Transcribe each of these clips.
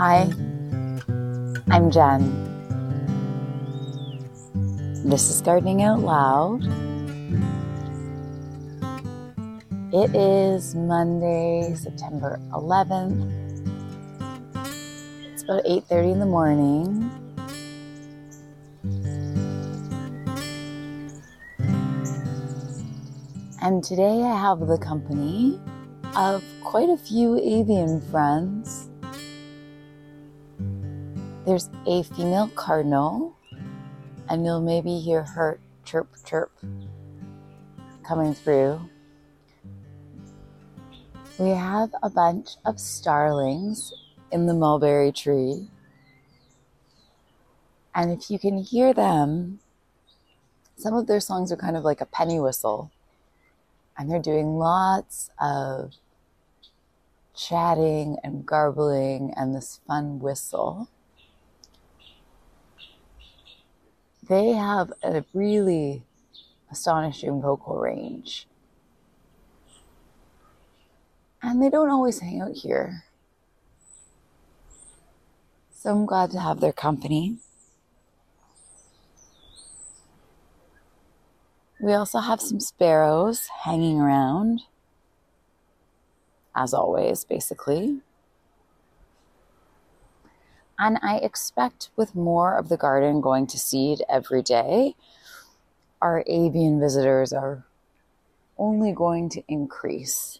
Hi, I'm Jen. This is Gardening Out Loud. It is Monday, September 11th. It's about 8:30 in the morning. And today I have the company of quite a few avian friends. There's a female cardinal, and you'll maybe hear her chirp chirp coming through. We have a bunch of starlings in the mulberry tree. And if you can hear them, some of their songs are kind of like a penny whistle and they're doing lots of chatting and garbling and this fun whistle. They have a really astonishing vocal range. And they don't always hang out here. So I'm glad to have their company. We also have some sparrows hanging around, as always, basically. And I expect with more of the garden going to seed every day, our avian visitors are only going to increase.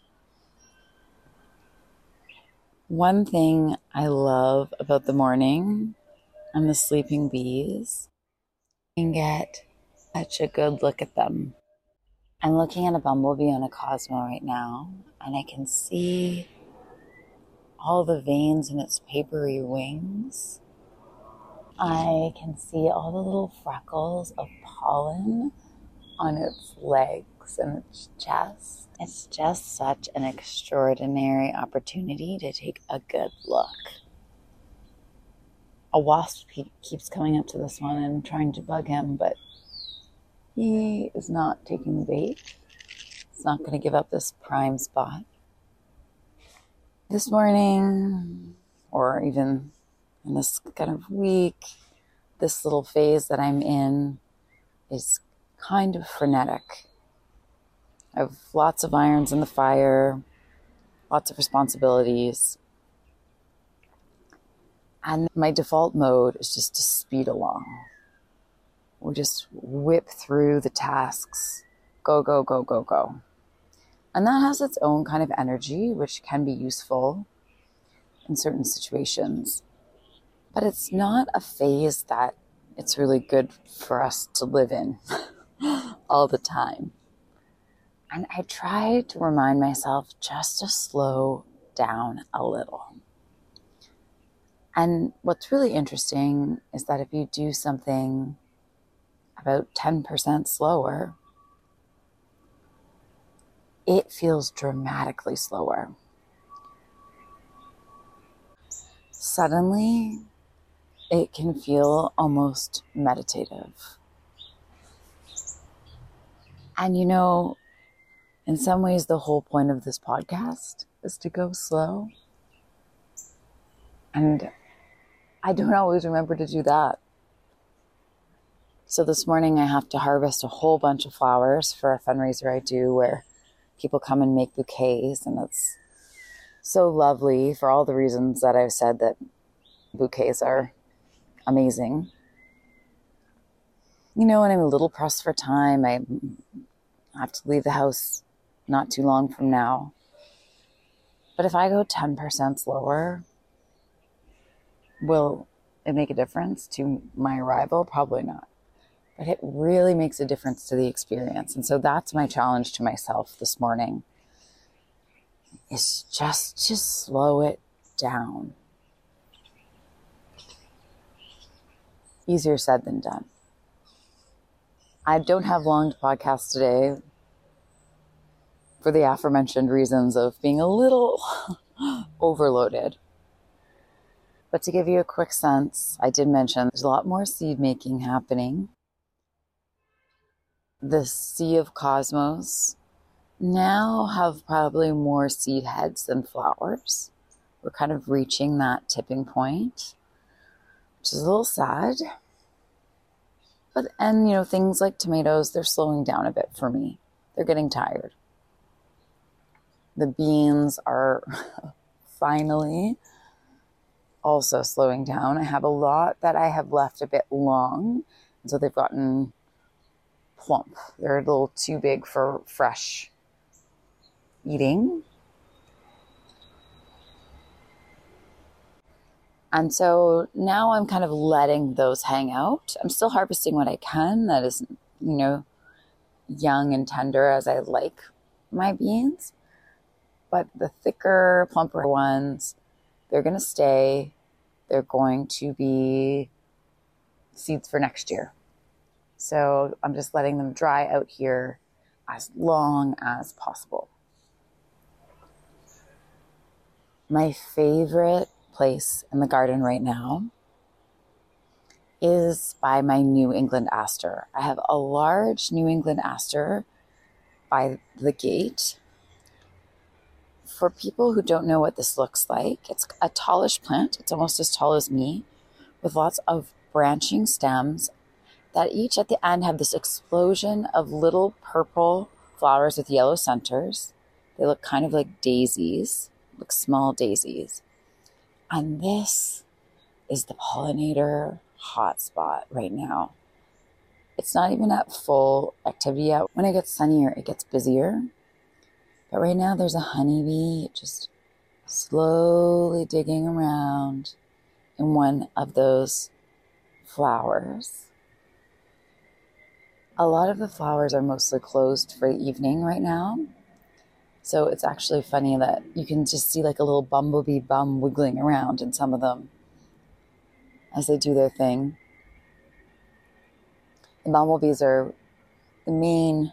One thing I love about the morning and the sleeping bees, and get such a good look at them. I'm looking at a bumblebee on a Cosmo right now, and I can see all the veins in its papery wings. I can see all the little freckles of pollen on its legs and its chest. It's just such an extraordinary opportunity to take a good look. A wasp keeps coming up to this one and trying to bug him, but he is not taking the bait. He's not going to give up this prime spot. This morning, or even in this kind of week, this little phase that I'm in is kind of frenetic. I have lots of irons in the fire, lots of responsibilities. And my default mode is just to speed along we just whip through the tasks, go, go, go, go, go. And that has its own kind of energy, which can be useful in certain situations. But it's not a phase that it's really good for us to live in all the time. And I try to remind myself just to slow down a little. And what's really interesting is that if you do something about 10% slower, it feels dramatically slower. Suddenly, it can feel almost meditative. And you know, in some ways, the whole point of this podcast is to go slow. And I don't always remember to do that. So this morning I have to harvest a whole bunch of flowers for a fundraiser I do where people come and make bouquets and it's so lovely for all the reasons that I've said that bouquets are amazing. You know, and I'm a little pressed for time. I have to leave the house not too long from now. But if I go 10% slower, will it make a difference to my arrival? Probably not but it really makes a difference to the experience. And so that's my challenge to myself this morning is just to slow it down. Easier said than done. I don't have long to podcast today for the aforementioned reasons of being a little overloaded. But to give you a quick sense, I did mention there's a lot more seed making happening the Sea of Cosmos now have probably more seed heads than flowers. we're kind of reaching that tipping point, which is a little sad. But, and you know, things like tomatoes, they're slowing down a bit for me. They're getting tired. The beans are finally also slowing down. I have a lot that I have left a bit long, and so they've gotten plump. They're a little too big for fresh eating. And so now I'm kind of letting those hang out. I'm still harvesting what I can that is, you know, young and tender as I like my beans. But the thicker, plumper ones, they're going to stay. They're going to be seeds for next year. So I'm just letting them dry out here as long as possible. My favorite place in the garden right now is by my New England aster. I have a large New England aster by the gate. For people who don't know what this looks like, it's a tallish plant. It's almost as tall as me, with lots of branching stems that each at the end have this explosion of little purple flowers with yellow centers. They look kind of like daisies, like small daisies. And this is the pollinator hotspot right now. It's not even at full activity yet. When it gets sunnier, it gets busier. But right now, there's a honeybee just slowly digging around in one of those flowers. A lot of the flowers are mostly closed for the evening right now. So it's actually funny that you can just see like a little bumblebee bum wiggling around in some of them as they do their thing. The bumblebees are the main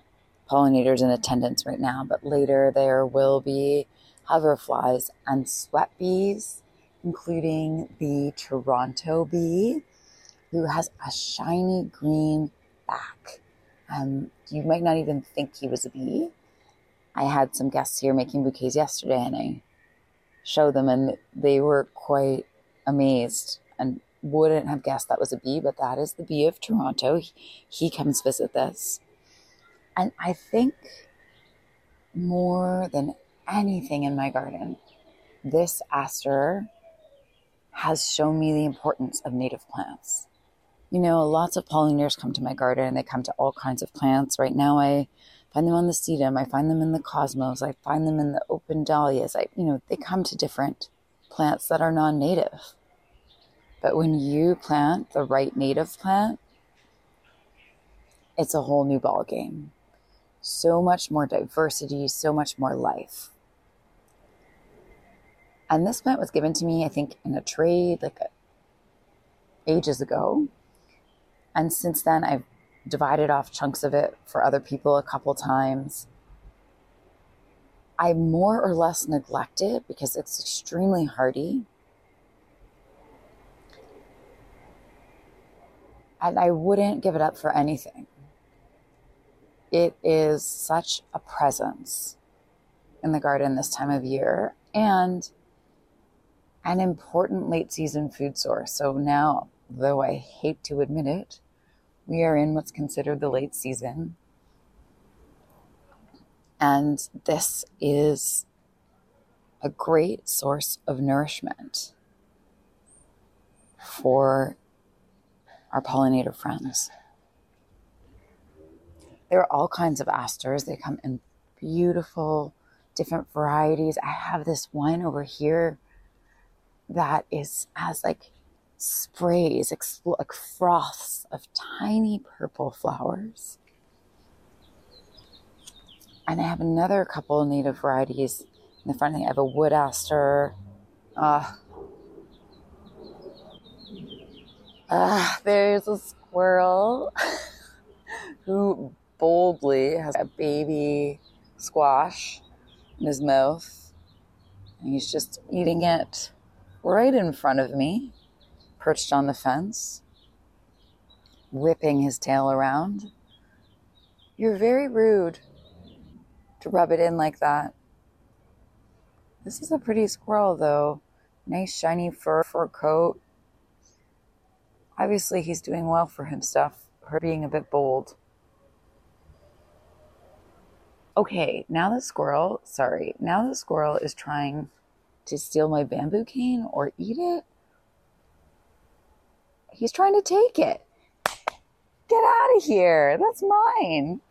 pollinators in attendance right now, but later there will be hoverflies and sweat bees, including the Toronto bee, who has a shiny green back. Um, you might not even think he was a bee, I had some guests here making bouquets yesterday and I showed them and they were quite amazed and wouldn't have guessed that was a bee, but that is the bee of Toronto. He, he comes visit this. And I think more than anything in my garden, this aster has shown me the importance of native plants. You know, lots of pollinators come to my garden and they come to all kinds of plants. Right now, I find them on the sedum. I find them in the cosmos. I find them in the open dahlias. I, you know, they come to different plants that are non-native. But when you plant the right native plant, it's a whole new ball game. So much more diversity, so much more life. And this plant was given to me, I think, in a trade like ages ago. And since then, I've divided off chunks of it for other people a couple times. I more or less neglect it because it's extremely hardy. And I wouldn't give it up for anything. It is such a presence in the garden this time of year and an important late season food source. So now, though I hate to admit it, we are in what's considered the late season. And this is a great source of nourishment for our pollinator friends. There are all kinds of asters. They come in beautiful, different varieties. I have this one over here that is has like sprays, expl- like froths of tiny purple flowers. And I have another couple of native varieties in the front. I have a wood aster. Uh, uh, there's a squirrel who boldly has a baby squash in his mouth. And he's just eating it right in front of me perched on the fence, whipping his tail around. You're very rude to rub it in like that. This is a pretty squirrel, though. nice shiny fur fur coat. Obviously, he's doing well for himself, her being a bit bold. Okay, now the squirrel, sorry, now the squirrel is trying to steal my bamboo cane or eat it. He's trying to take it. Get out of here. That's mine.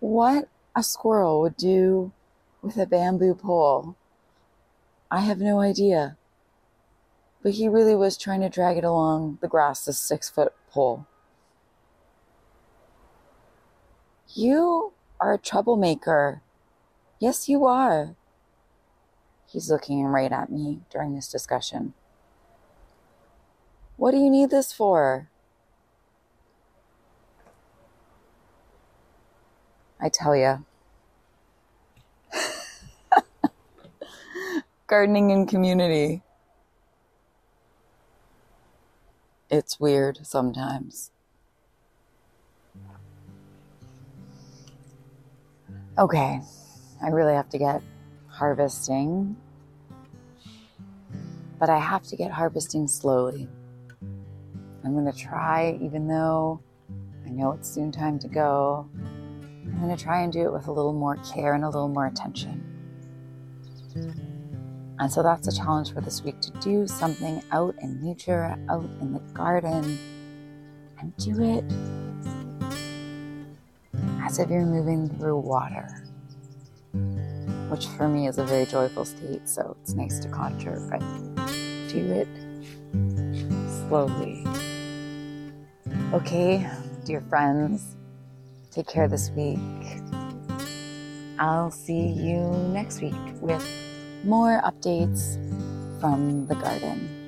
What a squirrel would do with a bamboo pole, I have no idea. But he really was trying to drag it along the grass, this six foot pole. You are a troublemaker. Yes, you are. He's looking right at me during this discussion. What do you need this for? I tell you. Gardening in community. It's weird sometimes. Okay, I really have to get harvesting, but I have to get harvesting slowly. I'm going to try, even though I know it's soon time to go, I'm going to try and do it with a little more care and a little more attention. And so that's a challenge for this week to do something out in nature, out in the garden, and do it as if you're moving through water, which for me is a very joyful state. So it's nice to conjure, but do it slowly. Okay, dear friends, take care this week. I'll see you next week with more updates from the garden.